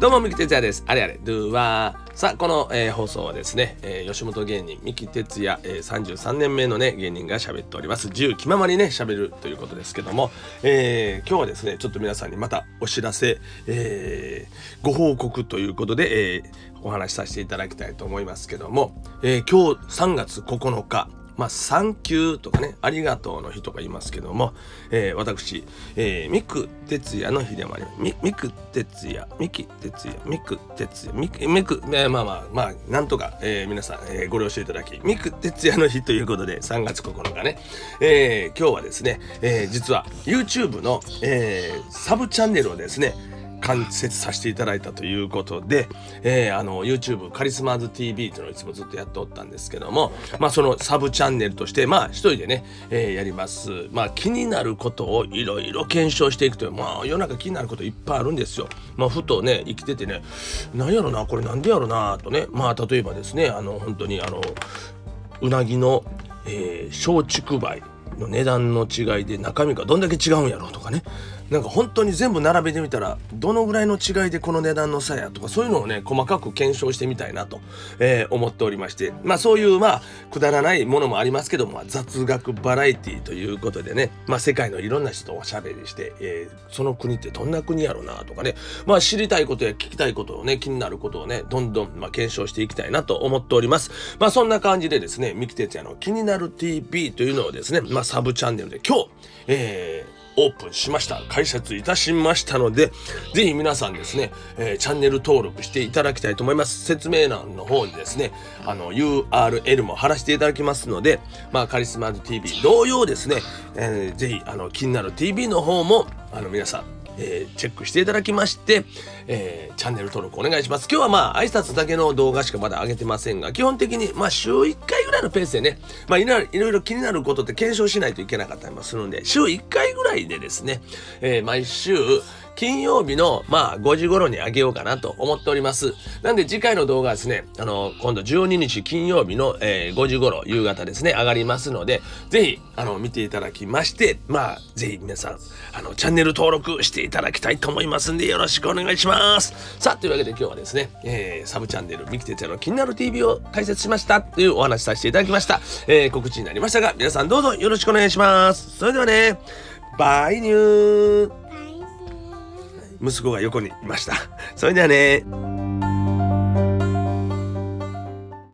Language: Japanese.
どうも、三木哲也です。あれあれ、ドゥワー。さあ、この、えー、放送はですね、えー、吉本芸人、三木哲也、えー、33年目のね、芸人が喋っております。自由気ままにね、喋るということですけども、えー、今日はですね、ちょっと皆さんにまたお知らせ、えー、ご報告ということで、えー、お話しさせていただきたいと思いますけども、えー、今日3月9日、まあ、サンキューとかね、ありがとうの日とか言いますけども、えー、私、えー、ミク哲也の日でもあります。ミミク哲也、ミキ哲也、ミク哲也、ミク、ミク、えー、まあまあまあ、なんとか、えー、皆さん、えー、ご了承いただき、ミク哲也の日ということで、3月9日ね、えー、今日はですね、えー、実は YouTube の、えー、サブチャンネルをですね、完設させていただいたということで、えー、あの YouTube カリスマーズ TV というのをいつもずっとやっておったんですけども、まあ、そのサブチャンネルとしてまあ一人でね、えー、やります。まあ気になることをいろいろ検証していくというまあ世の中気になることいっぱいあるんですよ。まあ、ふとね生きててね何やろなこれなんでやろなとね。まあ例えばですねあの本当にあのうなぎの、えー、松竹梅の値段の違いで中身がどんだけ違うんやろうとかねなんか本当に全部並べてみたらどのぐらいの違いでこの値段の差やとかそういうのをね細かく検証してみたいなと、えー、思っておりましてまあそういうまあくだらないものもありますけども、雑学バラエティということでねまあ世界のいろんな人とおしゃべりして、えー、その国ってどんな国やろなとかねまあ知りたいことや聞きたいことをね気になることをねどんどんまあ検証していきたいなと思っております。まあそんな感じでですね三木哲也の気になる TV というのをですねまあサブチャンネルで今日、えーオープンしました。解説いたしましたので、ぜひ皆さんですね、えー、チャンネル登録していただきたいと思います。説明欄の方にですね、あの、URL も貼らせていただきますので、まあ、カリスマーズ TV 同様ですね、えー、ぜひ、あの、気になる TV の方も、あの、皆さん、えー、チェックしていただきまして、えー、チャンネル登録お願いします。今日はまあ挨拶だけの動画しかまだ上げてませんが、基本的にまあ週1回ぐらいのペースでね、まあいろいろ気になることって検証しないといけなかったりもするんで、週1回ぐらいでですね、えー、毎週、金曜日の、まあ、5時頃にあげようかなと思っております。なんで次回の動画はですね、あの、今度12日金曜日の、えー、5時頃、夕方ですね、上がりますので、ぜひ、あの、見ていただきまして、まあ、ぜひ皆さん、あの、チャンネル登録していただきたいと思いますんで、よろしくお願いします。さあ、というわけで今日はですね、えー、サブチャンネル、ミキテツヤの気になる TV を開設しましたというお話しさせていただきました。えー、告知になりましたが、皆さんどうぞよろしくお願いします。それではね、バイニュー息子が横にいました。それではね。